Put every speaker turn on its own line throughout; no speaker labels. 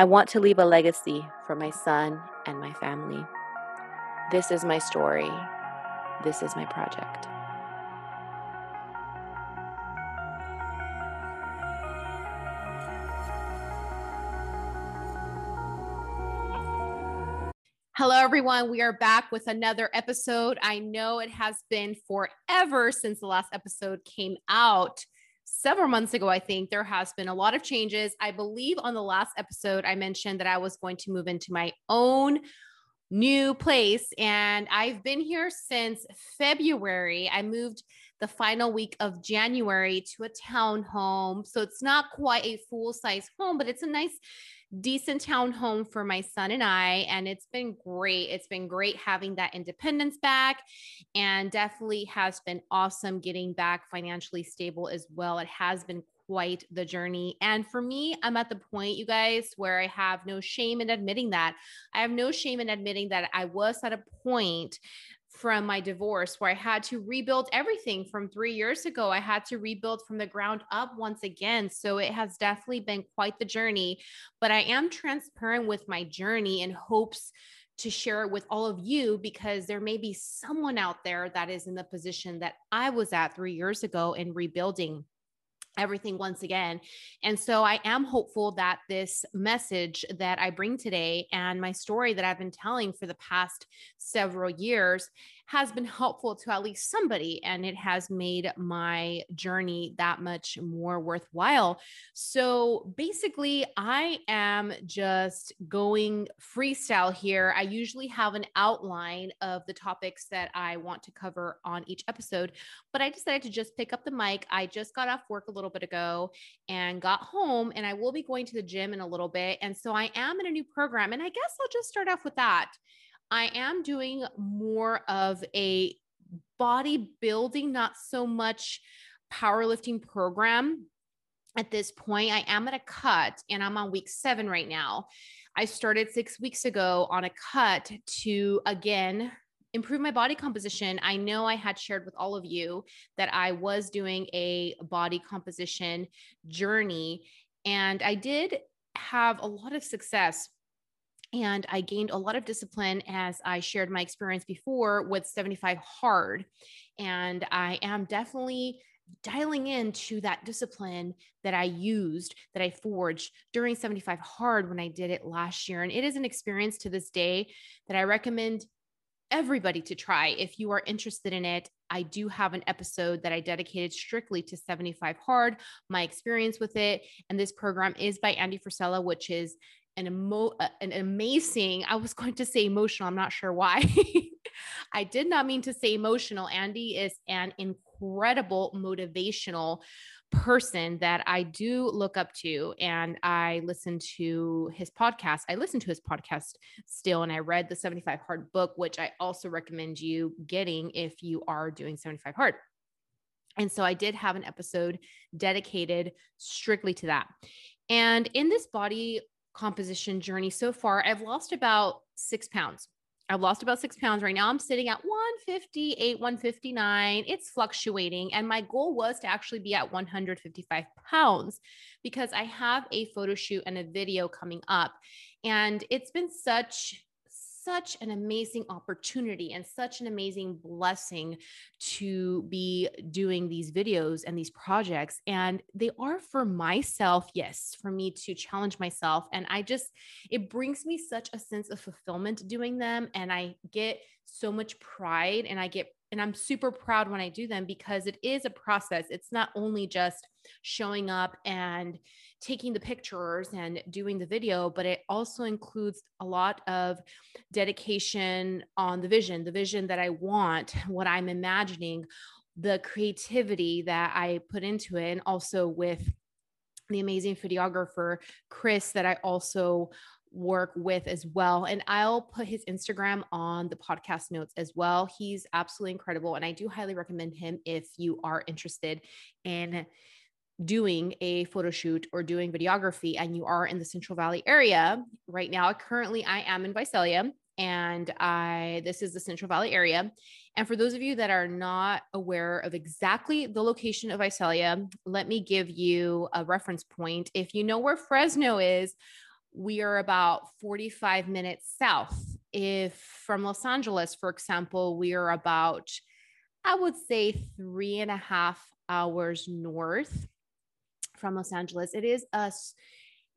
I want to leave a legacy for my son and my family. This is my story. This is my project.
Hello, everyone. We are back with another episode. I know it has been forever since the last episode came out. Several months ago, I think there has been a lot of changes. I believe on the last episode, I mentioned that I was going to move into my own new place, and I've been here since February. I moved the final week of January to a town home. So it's not quite a full size home, but it's a nice decent town home for my son and I. And it's been great. It's been great having that independence back and definitely has been awesome getting back financially stable as well. It has been quite the journey. And for me, I'm at the point, you guys, where I have no shame in admitting that. I have no shame in admitting that I was at a point from my divorce where I had to rebuild everything from three years ago. I had to rebuild from the ground up once again. So it has definitely been quite the journey, but I am transparent with my journey in hopes to share it with all of you because there may be someone out there that is in the position that I was at three years ago in rebuilding everything once again. And so I am hopeful that this message that I bring today and my story that I've been telling for the past several years has been helpful to at least somebody and it has made my journey that much more worthwhile. So basically, I am just going freestyle here. I usually have an outline of the topics that I want to cover on each episode, but I decided to just pick up the mic. I just got off work a little bit ago and got home, and I will be going to the gym in a little bit. And so I am in a new program, and I guess I'll just start off with that. I am doing more of a bodybuilding, not so much powerlifting program at this point. I am at a cut and I'm on week seven right now. I started six weeks ago on a cut to again improve my body composition. I know I had shared with all of you that I was doing a body composition journey, and I did have a lot of success and I gained a lot of discipline as I shared my experience before with 75 hard. And I am definitely dialing into that discipline that I used, that I forged during 75 hard when I did it last year. And it is an experience to this day that I recommend everybody to try if you are interested in it. I do have an episode that I dedicated strictly to 75 hard, my experience with it. And this program is by Andy Frisella, which is an emo uh, an amazing i was going to say emotional i'm not sure why i did not mean to say emotional andy is an incredible motivational person that i do look up to and i listen to his podcast i listen to his podcast still and i read the 75 hard book which i also recommend you getting if you are doing 75 hard and so I did have an episode dedicated strictly to that. And in this body composition journey so far, I've lost about six pounds. I've lost about six pounds right now. I'm sitting at 158, 159. It's fluctuating. And my goal was to actually be at 155 pounds because I have a photo shoot and a video coming up. And it's been such such an amazing opportunity and such an amazing blessing to be doing these videos and these projects. And they are for myself, yes, for me to challenge myself. And I just, it brings me such a sense of fulfillment doing them. And I get so much pride and I get and I'm super proud when I do them because it is a process. It's not only just showing up and taking the pictures and doing the video, but it also includes a lot of dedication on the vision, the vision that I want, what I'm imagining, the creativity that I put into it, and also with the amazing videographer, Chris, that I also work with as well. And I'll put his Instagram on the podcast notes as well. He's absolutely incredible. And I do highly recommend him if you are interested in doing a photo shoot or doing videography and you are in the Central Valley area right now. Currently, I am in Visalia and I this is the Central Valley area. And for those of you that are not aware of exactly the location of Visalia, let me give you a reference point. If you know where Fresno is, we are about 45 minutes south. If from Los Angeles, for example, we are about, I would say, three and a half hours north from Los Angeles. It is a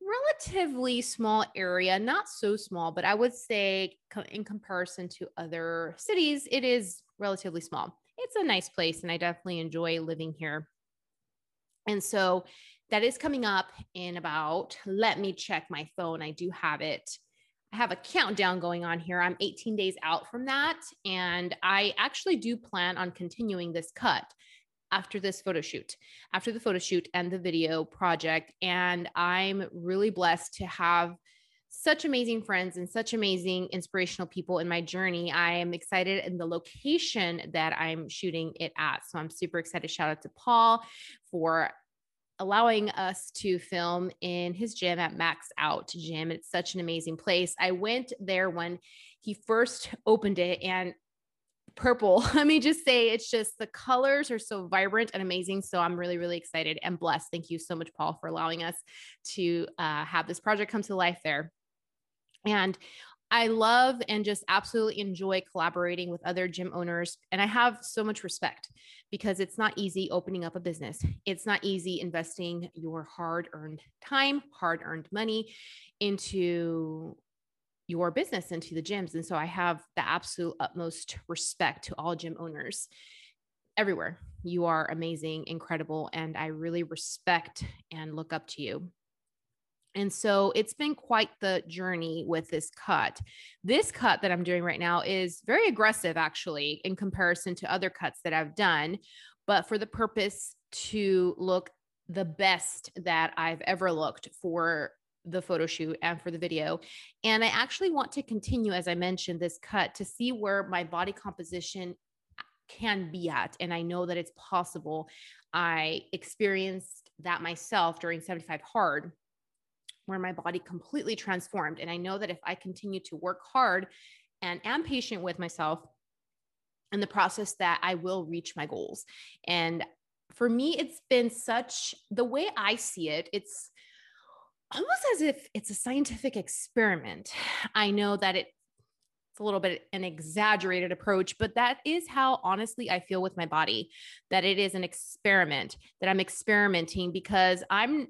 relatively small area, not so small, but I would say in comparison to other cities, it is relatively small. It's a nice place and I definitely enjoy living here. And so that is coming up in about, let me check my phone. I do have it. I have a countdown going on here. I'm 18 days out from that. And I actually do plan on continuing this cut after this photo shoot, after the photo shoot and the video project. And I'm really blessed to have such amazing friends and such amazing inspirational people in my journey. I am excited in the location that I'm shooting it at. So I'm super excited. Shout out to Paul for allowing us to film in his gym at Max Out Gym. It's such an amazing place. I went there when he first opened it and purple. Let me just say it's just the colors are so vibrant and amazing. So I'm really, really excited and blessed. Thank you so much, Paul, for allowing us to uh, have this project come to life there. And I love and just absolutely enjoy collaborating with other gym owners. And I have so much respect because it's not easy opening up a business. It's not easy investing your hard earned time, hard earned money into your business into the gyms. And so I have the absolute utmost respect to all gym owners everywhere. You are amazing, incredible, and I really respect and look up to you. And so it's been quite the journey with this cut. This cut that I'm doing right now is very aggressive, actually, in comparison to other cuts that I've done, but for the purpose to look the best that I've ever looked for the photo shoot and for the video. And I actually want to continue, as I mentioned, this cut to see where my body composition can be at. And I know that it's possible. I experienced that myself during 75 Hard, where my body completely transformed. And I know that if I continue to work hard and am patient with myself in the process, that I will reach my goals. And for me, it's been such the way I see it, it's almost as if it's a scientific experiment. I know that it, it's a little bit an exaggerated approach, but that is how honestly I feel with my body that it is an experiment, that I'm experimenting because I'm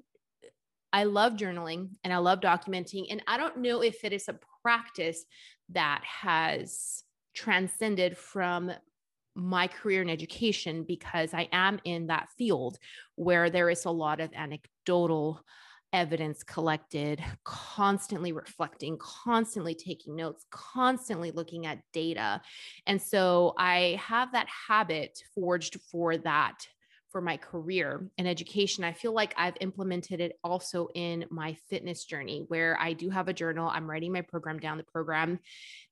I love journaling and I love documenting and I don't know if it is a practice that has transcended from my career in education because I am in that field where there is a lot of anecdotal evidence collected, constantly reflecting, constantly taking notes, constantly looking at data. And so I have that habit forged for that for my career in education. I feel like I've implemented it also in my fitness journey where I do have a journal. I'm writing my program down, the program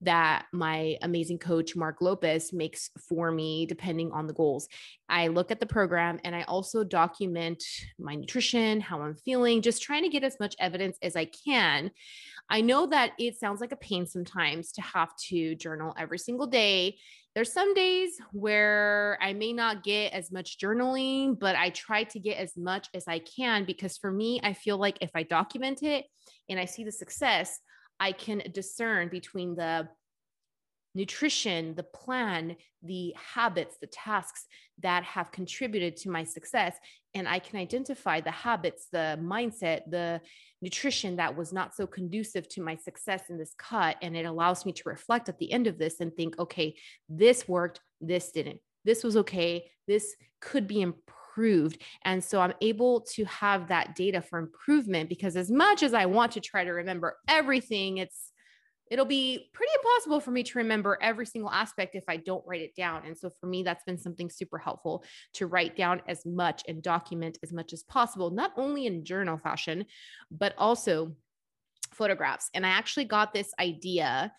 that my amazing coach, Mark Lopez, makes for me, depending on the goals. I look at the program and I also document my nutrition, how I'm feeling, just trying to get as much evidence as I can. I know that it sounds like a pain sometimes to have to journal every single day there's some days where I may not get as much journaling, but I try to get as much as I can because for me, I feel like if I document it and I see the success, I can discern between the nutrition, the plan, the habits, the tasks that have contributed to my success. And I can identify the habits, the mindset, the nutrition that was not so conducive to my success in this cut. And it allows me to reflect at the end of this and think, okay, this worked, this didn't. This was okay. This could be improved. And so I'm able to have that data for improvement because as much as I want to try to remember everything, it's it'll be pretty impossible for me to remember every single aspect if I don't write it down. And so for me, that's been something super helpful to write down as much and document as much as possible, not only in journal fashion, but also photographs. And I actually got this idea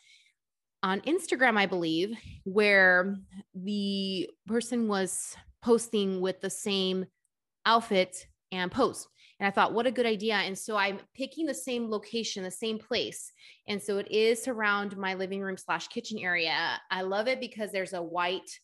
on Instagram, I believe, where the person was posting with the same outfit and pose. And I thought, what a good idea. And so I'm picking the same location, the same place. And so it is around my living room slash kitchen area. I love it because there's a white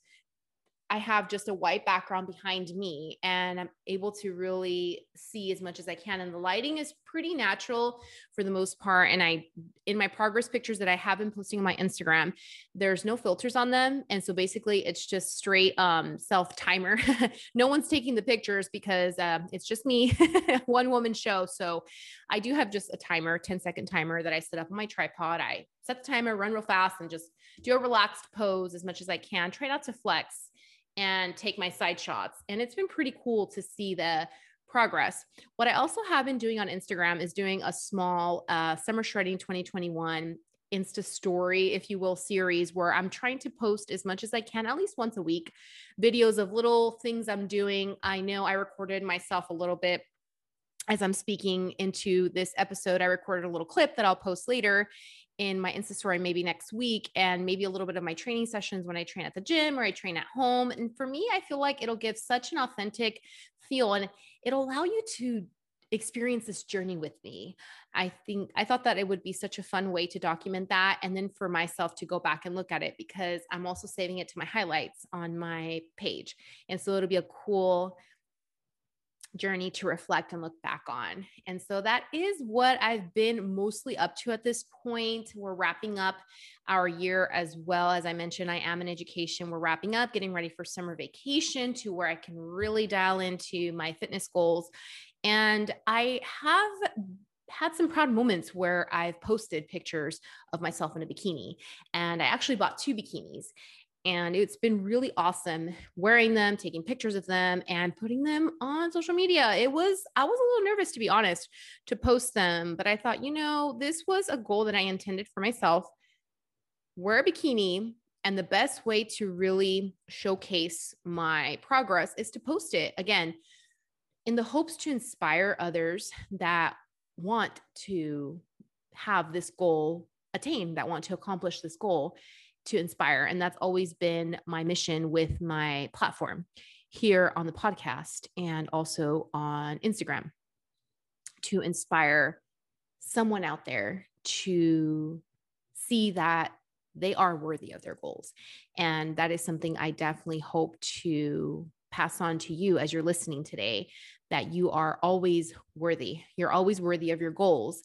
I have just a white background behind me and I'm able to really see as much as I can. And the lighting is pretty natural for the most part. And I, in my progress pictures that I have been posting on my Instagram, there's no filters on them. And so basically it's just straight um, self timer. no one's taking the pictures because uh, it's just me, one woman show. So I do have just a timer, 10 second timer that I set up on my tripod. I set the timer, run real fast and just do a relaxed pose as much as I can. Try not to flex and take my side shots. And it's been pretty cool to see the progress. What I also have been doing on Instagram is doing a small uh, summer shredding 2021 Insta story, if you will, series where I'm trying to post as much as I can, at least once a week, videos of little things I'm doing. I know I recorded myself a little bit as I'm speaking into this episode. I recorded a little clip that I'll post later in my Insta story maybe next week and maybe a little bit of my training sessions when I train at the gym or I train at home. And for me, I feel like it'll give such an authentic feel and it'll allow you to experience this journey with me. I think I thought that it would be such a fun way to document that and then for myself to go back and look at it because I'm also saving it to my highlights on my page. And so it'll be a cool journey to reflect and look back on. And so that is what I've been mostly up to at this point. We're wrapping up our year as well. As I mentioned, I am in education. We're wrapping up, getting ready for summer vacation to where I can really dial into my fitness goals. And I have had some proud moments where I've posted pictures of myself in a bikini. And I actually bought two bikinis and it's been really awesome wearing them taking pictures of them and putting them on social media. It was i was a little nervous to be honest to post them but i thought you know this was a goal that i intended for myself. Wear a bikini and the best way to really showcase my progress is to post it again in the hopes to inspire others that want to have this goal attained that want to accomplish this goal to inspire. And that's always been my mission with my platform here on the podcast and also on Instagram to inspire someone out there to see that they are worthy of their goals. And that is something I definitely hope to pass on to you as you're listening today that you are always worthy. You're always worthy of your goals.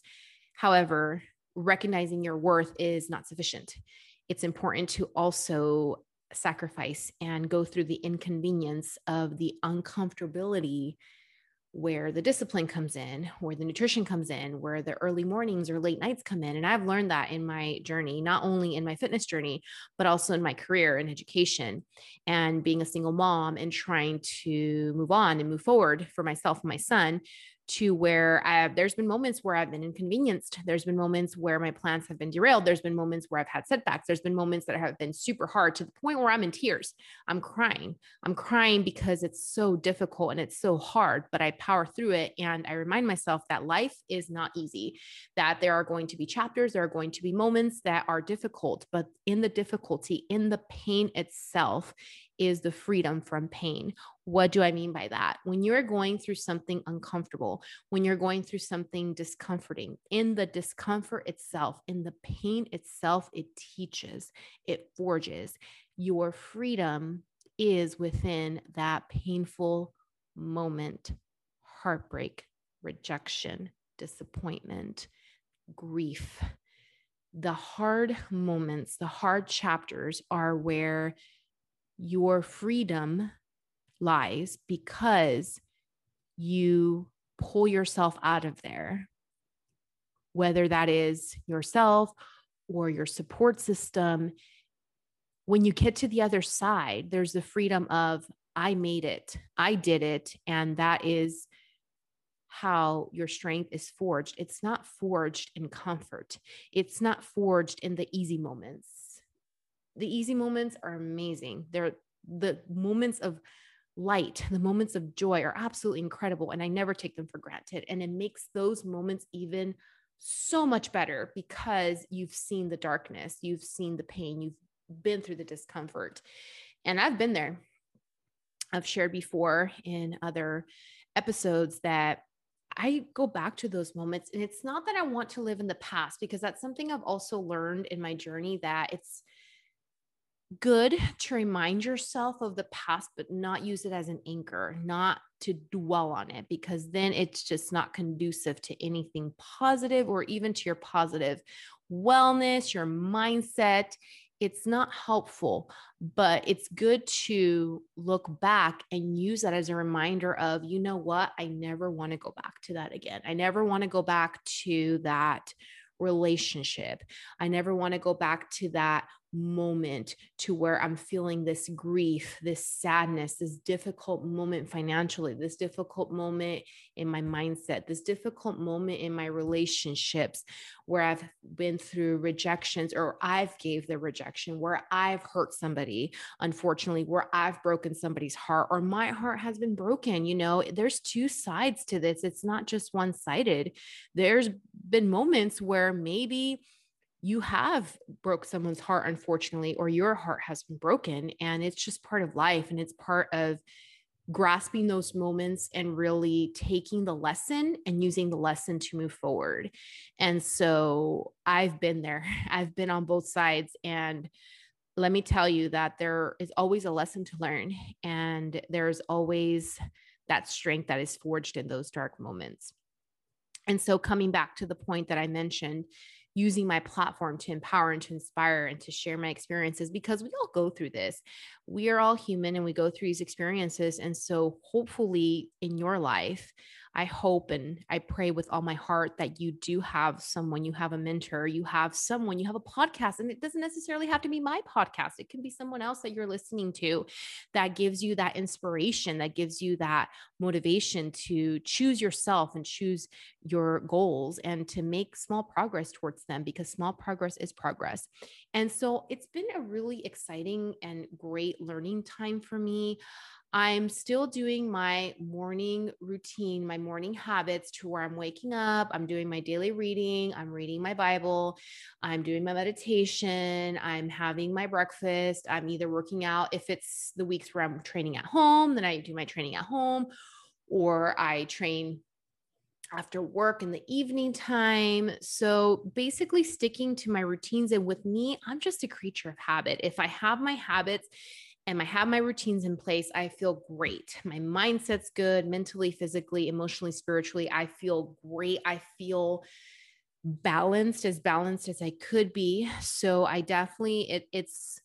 However, recognizing your worth is not sufficient it's important to also sacrifice and go through the inconvenience of the uncomfortability where the discipline comes in, where the nutrition comes in, where the early mornings or late nights come in. And I've learned that in my journey, not only in my fitness journey, but also in my career and education and being a single mom and trying to move on and move forward for myself and my son to where I, there's been moments where I've been inconvenienced. There's been moments where my plans have been derailed. There's been moments where I've had setbacks. There's been moments that have been super hard to the point where I'm in tears. I'm crying. I'm crying because it's so difficult and it's so hard, but I power through it. And I remind myself that life is not easy, that there are going to be chapters, there are going to be moments that are difficult, but in the difficulty, in the pain itself, is the freedom from pain. What do I mean by that? When you're going through something uncomfortable, when you're going through something discomforting, in the discomfort itself, in the pain itself, it teaches, it forges. Your freedom is within that painful moment heartbreak, rejection, disappointment, grief. The hard moments, the hard chapters are where your freedom lies because you pull yourself out of there, whether that is yourself or your support system. When you get to the other side, there's the freedom of, I made it, I did it. And that is how your strength is forged. It's not forged in comfort, it's not forged in the easy moments the easy moments are amazing. They're the moments of light, the moments of joy are absolutely incredible. And I never take them for granted. And it makes those moments even so much better because you've seen the darkness, you've seen the pain, you've been through the discomfort. And I've been there. I've shared before in other episodes that I go back to those moments. And it's not that I want to live in the past, because that's something I've also learned in my journey that it's good to remind yourself of the past, but not use it as an anchor, not to dwell on it, because then it's just not conducive to anything positive or even to your positive wellness, your mindset. It's not helpful, but it's good to look back and use that as a reminder of, you know what, I never want to go back to that again. I never want to go back to that relationship. I never want to go back to that moment to where I'm feeling this grief, this sadness, this difficult moment financially, this difficult moment in my mindset, this difficult moment in my relationships where I've been through rejections or I've gave the rejection, where I've hurt somebody, unfortunately, where I've broken somebody's heart or my heart has been broken. You know, there's two sides to this. It's not just one-sided. There's been moments where maybe you have broke someone's heart unfortunately or your heart has been broken and it's just part of life and it's part of grasping those moments and really taking the lesson and using the lesson to move forward. And so i've been there. I've been on both sides and let me tell you that there is always a lesson to learn and there's always that strength that is forged in those dark moments. And so coming back to the point that i mentioned using my platform to empower and to inspire and to share my experiences because we all go through this. We are all human and we go through these experiences. And so, hopefully, in your life, I hope and I pray with all my heart that you do have someone, you have a mentor, you have someone, you have a podcast. And it doesn't necessarily have to be my podcast, it can be someone else that you're listening to that gives you that inspiration, that gives you that motivation to choose yourself and choose your goals and to make small progress towards them because small progress is progress. And so it's been a really exciting and great learning time for me. I'm still doing my morning routine, my morning habits to where I'm waking up, I'm doing my daily reading, I'm reading my Bible, I'm doing my meditation, I'm having my breakfast, I'm either working out. If it's the weeks where I'm training at home, then I do my training at home, or I train after work in the evening time. So basically, sticking to my routines. And with me, I'm just a creature of habit. If I have my habits, and I have my routines in place, I feel great. My mindset's good mentally, physically, emotionally, spiritually. I feel great. I feel balanced, as balanced as I could be. So I definitely it, it's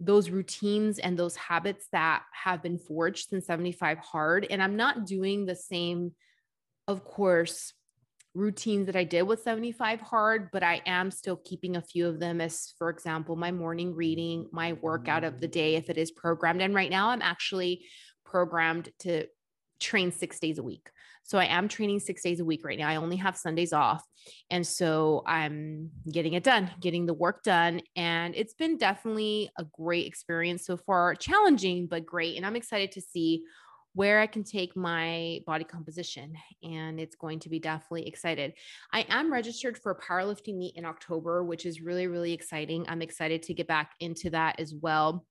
those routines and those habits that have been forged since 75 hard and I'm not doing the same of course routines that I did with 75 hard, but I am still keeping a few of them as, for example, my morning reading, my workout of the mm. day, if it is programmed. And right now I'm actually programmed to train six days a week. So I am training six days a week right now. I only have Sundays off. And so I'm getting it done, getting the work done. And it's been definitely a great experience so far, challenging, but great. And I'm excited to see where I can take my body composition. And it's going to be definitely excited. I am registered for a powerlifting meet in October, which is really, really exciting. I'm excited to get back into that as well.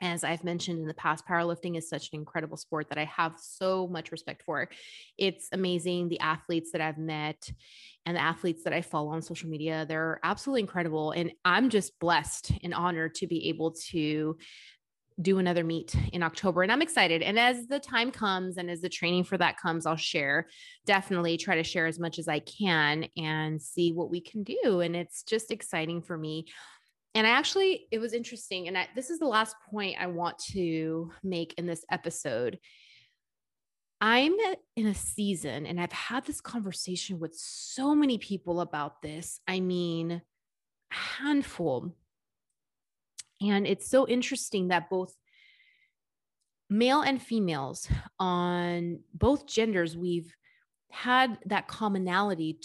As I've mentioned in the past, powerlifting is such an incredible sport that I have so much respect for. It's amazing. The athletes that I've met and the athletes that I follow on social media, they're absolutely incredible. And I'm just blessed and honored to be able to do another meet in October and I'm excited. And as the time comes and as the training for that comes, I'll share, definitely try to share as much as I can and see what we can do. And it's just exciting for me. And I actually, it was interesting. And I, this is the last point I want to make in this episode. I'm in a season, and I've had this conversation with so many people about this. I mean, handful and it's so interesting that both male and females on both genders, we've had that commonality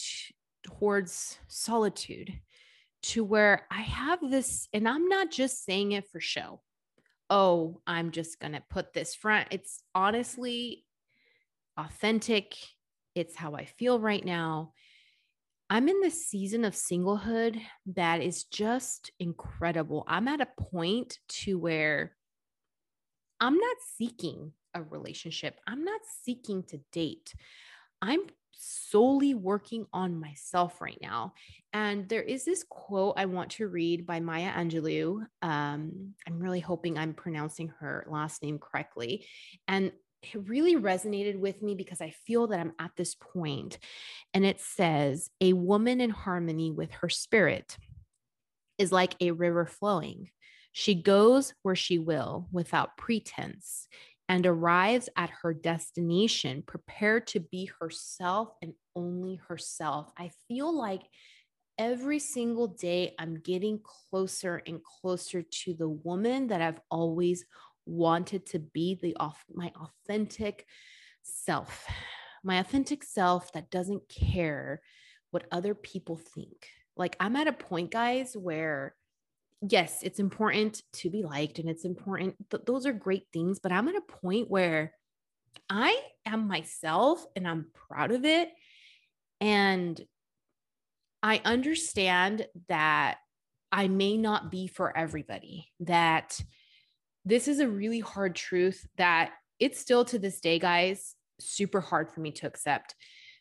towards solitude to where I have this, and I'm not just saying it for show. Oh, I'm just going to put this front. It's honestly authentic. It's how I feel right now. I'm in this season of singlehood that is just incredible. I'm at a point to where I'm not seeking a relationship. I'm not seeking to date. I'm solely working on myself right now. And there is this quote I want to read by Maya Angelou. Um, I'm really hoping I'm pronouncing her last name correctly. And it really resonated with me because I feel that I'm at this point. And it says, A woman in harmony with her spirit is like a river flowing. She goes where she will without pretense and arrives at her destination prepared to be herself and only herself. I feel like every single day I'm getting closer and closer to the woman that I've always wanted to be the off my authentic self. My authentic self that doesn't care what other people think. Like I'm at a point guys where yes, it's important to be liked and it's important. Th- those are great things. But I'm at a point where I am myself and I'm proud of it. And I understand that I may not be for everybody, that this is a really hard truth that it's still to this day, guys, super hard for me to accept,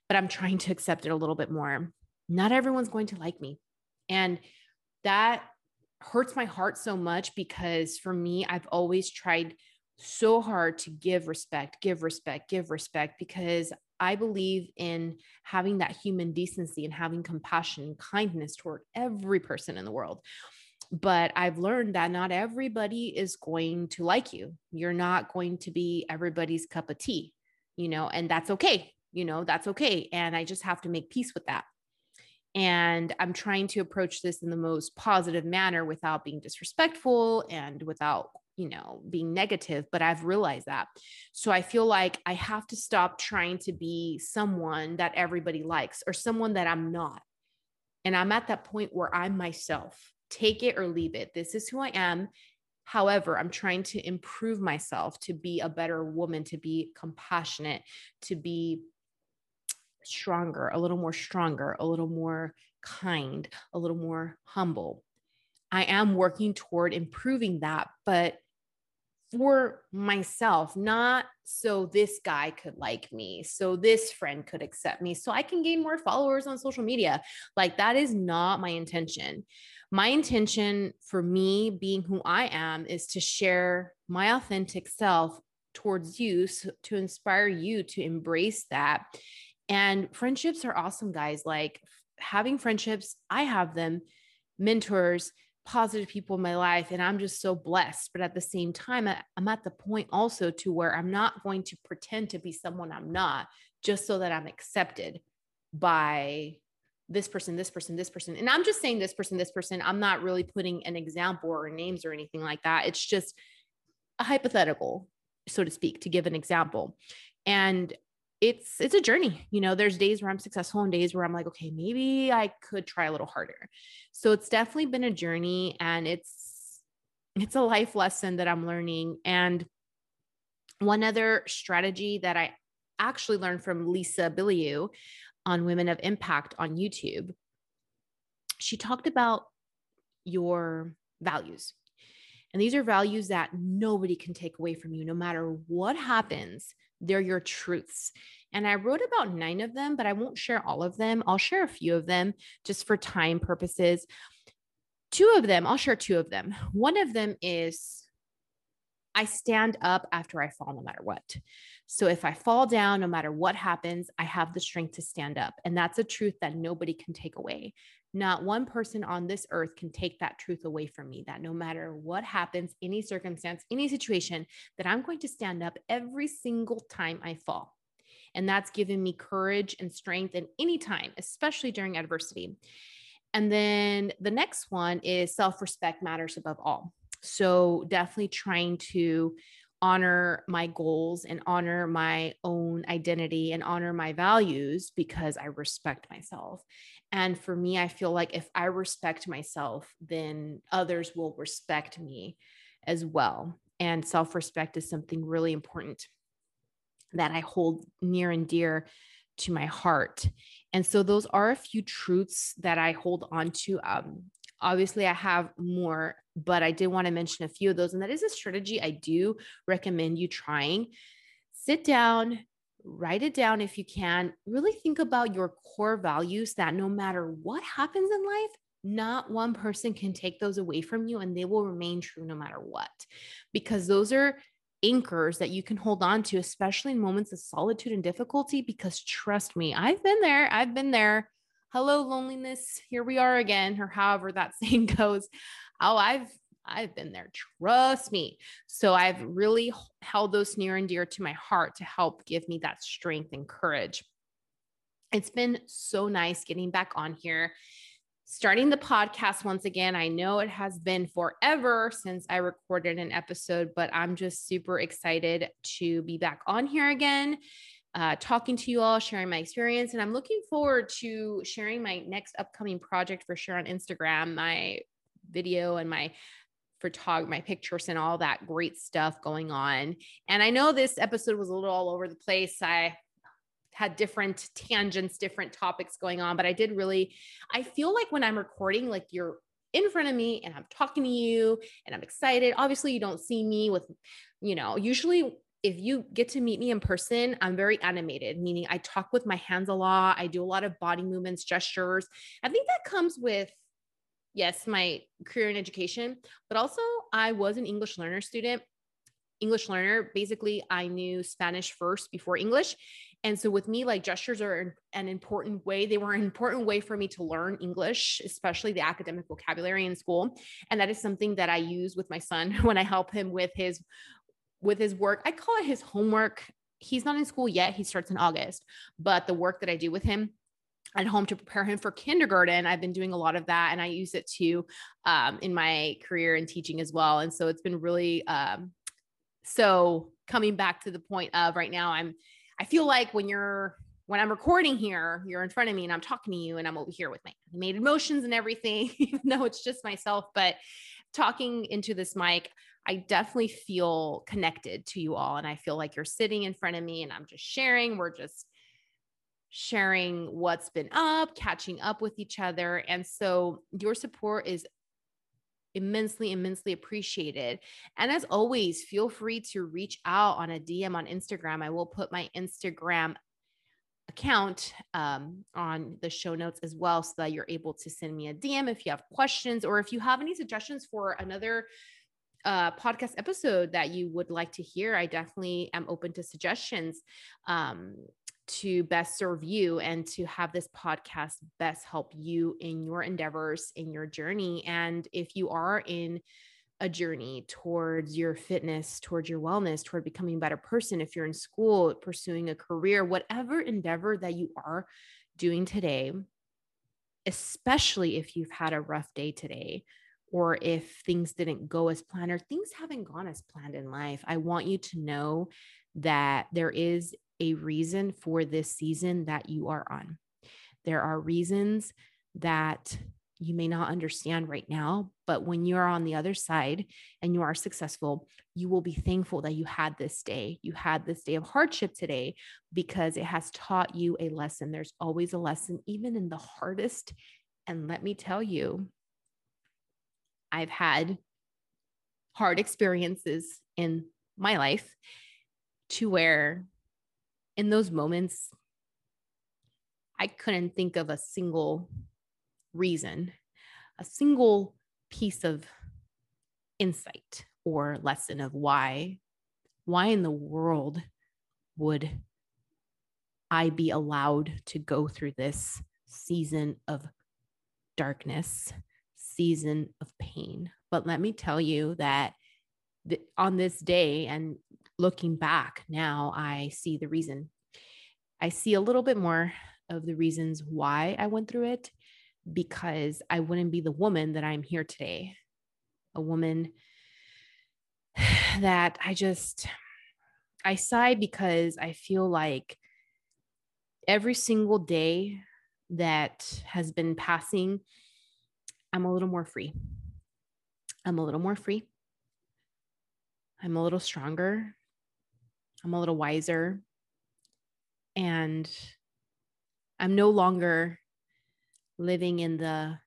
but I'm trying to accept it a little bit more. Not everyone's going to like me. And that hurts my heart so much because for me, I've always tried so hard to give respect, give respect, give respect because I believe in having that human decency and having compassion and kindness toward every person in the world. But I've learned that not everybody is going to like you. You're not going to be everybody's cup of tea, you know, and that's okay. You know, that's okay. And I just have to make peace with that. And I'm trying to approach this in the most positive manner without being disrespectful and without, you know, being negative. But I've realized that. So I feel like I have to stop trying to be someone that everybody likes or someone that I'm not. And I'm at that point where I'm myself. Take it or leave it. This is who I am. However, I'm trying to improve myself to be a better woman, to be compassionate, to be stronger, a little more stronger, a little more kind, a little more humble. I am working toward improving that, but for myself, not so this guy could like me, so this friend could accept me, so I can gain more followers on social media. Like, that is not my intention. My intention for me being who I am is to share my authentic self towards you so, to inspire you to embrace that and friendships are awesome, guys. Like having friendships, I have them, mentors, positive people in my life, and I'm just so blessed. But at the same time, I'm at the point also to where I'm not going to pretend to be someone I'm not just so that I'm accepted by this person, this person, this person. And I'm just saying this person, this person. I'm not really putting an example or names or anything like that. It's just a hypothetical, so to speak, to give an example. And it's it's a journey you know there's days where i'm successful and days where i'm like okay maybe i could try a little harder so it's definitely been a journey and it's it's a life lesson that i'm learning and one other strategy that i actually learned from lisa bilyeu on women of impact on youtube she talked about your values and these are values that nobody can take away from you no matter what happens they're your truths. And I wrote about nine of them, but I won't share all of them. I'll share a few of them just for time purposes. Two of them, I'll share two of them. One of them is I stand up after I fall, no matter what. So if I fall down, no matter what happens, I have the strength to stand up. And that's a truth that nobody can take away. Not one person on this earth can take that truth away from me that no matter what happens, any circumstance, any situation, that I'm going to stand up every single time I fall. And that's given me courage and strength in any time, especially during adversity. And then the next one is self respect matters above all. So definitely trying to honor my goals and honor my own identity and honor my values because I respect myself. And for me, I feel like if I respect myself, then others will respect me as well. And self respect is something really important that I hold near and dear to my heart. And so those are a few truths that I hold on to. Um, obviously, I have more, but I did want to mention a few of those. And that is a strategy I do recommend you trying. Sit down, write it down if you can. Really think about your core values that no matter what happens in life, not one person can take those away from you and they will remain true no matter what. Because those are anchors that you can hold on to, especially in moments of solitude and difficulty. Because trust me, I've been there. I've been there. Hello, loneliness. Here we are again, or however that saying goes. Oh, I've I've been there. Trust me. So I've really held those near and dear to my heart to help give me that strength and courage. It's been so nice getting back on here, starting the podcast once again. I know it has been forever since I recorded an episode, but I'm just super excited to be back on here again. Uh, talking to you all, sharing my experience. And I'm looking forward to sharing my next upcoming project for sure on Instagram, my video and my photog my pictures and all that great stuff going on. And I know this episode was a little all over the place. I had different tangents, different topics going on, but I did really I feel like when I'm recording like you're in front of me and I'm talking to you and I'm excited. Obviously, you don't see me with you know, usually if you get to meet me in person, I'm very animated, meaning I talk with my hands a lot. I do a lot of body movements, gestures. I think that comes with yes, my career in education, but also I was an English learner student. English learner, basically, I knew Spanish first before English. And so with me, like gestures are an important way. They were an important way for me to learn English, especially the academic vocabulary in school. And that is something that I use with my son when I help him with his with his work. I call it his homework. He's not in school yet. He starts in August, but the work that I do with him at home to prepare him for kindergarten. I've been doing a lot of that and I use it too um, in my career in teaching as well. And so it's been really um, so coming back to the point of right now, I'm I feel like when you're when I'm recording here, you're in front of me and I'm talking to you and I'm over here with my animated motions and everything, even though it's just myself. But talking into this mic, I definitely feel connected to you all. And I feel like you're sitting in front of me and I'm just sharing. We're just sharing what's been up, catching up with each other. And so your support is immensely, immensely appreciated. And as always, feel free to reach out on a DM on Instagram. I will put my Instagram account um, on the show notes as well so that you're able to send me a DM if you have questions or if you have any suggestions for another uh, podcast episode that you would like to hear. I definitely am open to suggestions. Um, to best serve you and to have this podcast best help you in your endeavors, in your journey. And if you are in a journey towards your fitness, towards your wellness, toward becoming a better person, if you're in school, pursuing a career, whatever endeavor that you are doing today, especially if you've had a rough day today, or if things didn't go as planned, or things haven't gone as planned in life, I want you to know that there is a reason for this season that you are on. There are reasons that you may not understand right now, but when you're on the other side and you are successful, you will be thankful that you had this day. You had this day of hardship today because it has taught you a lesson. There's always a lesson, even in the hardest. And let me tell you, I've had hard experiences in my life to where in those moments, I couldn't think of a single reason, a single piece of insight or lesson of why why in the world would I be allowed to go through this season of darkness, season of pain. But let me tell you that on this day and looking back now, I see the reason. I see a little bit more of the reasons why I went through it because I wouldn't be the woman that I'm here today. A woman that I just, I sigh because I feel like every single day that has been passing, I'm a little more free. I'm a little more free. I'm a little stronger. I'm a little wiser. And I'm no longer living in the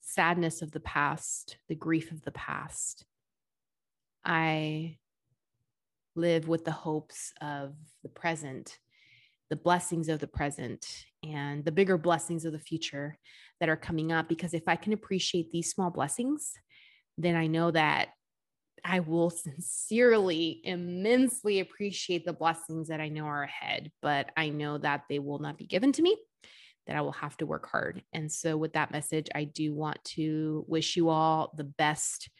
sadness of the past, the grief of the past. I live with the hopes of the present, the blessings of the present, and the bigger blessings of the future that are coming up. Because if I can appreciate these small blessings, then I know that I will sincerely, immensely appreciate the blessings that I know are ahead, but I know that they will not be given to me, that I will have to work hard. And so, with that message, I do want to wish you all the best,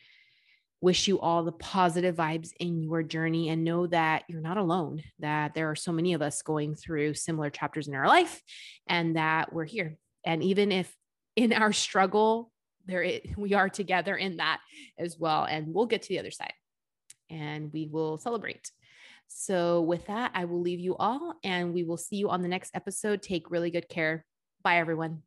wish you all the positive vibes in your journey, and know that you're not alone, that there are so many of us going through similar chapters in our life, and that we're here. And even if in our struggle, there we are together in that as well and we'll get to the other side and we will celebrate. So with that i will leave you all and we will see you on the next episode. Take really good care. Bye everyone